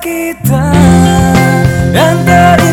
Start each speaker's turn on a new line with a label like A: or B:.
A: kita. Dan dari